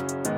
Música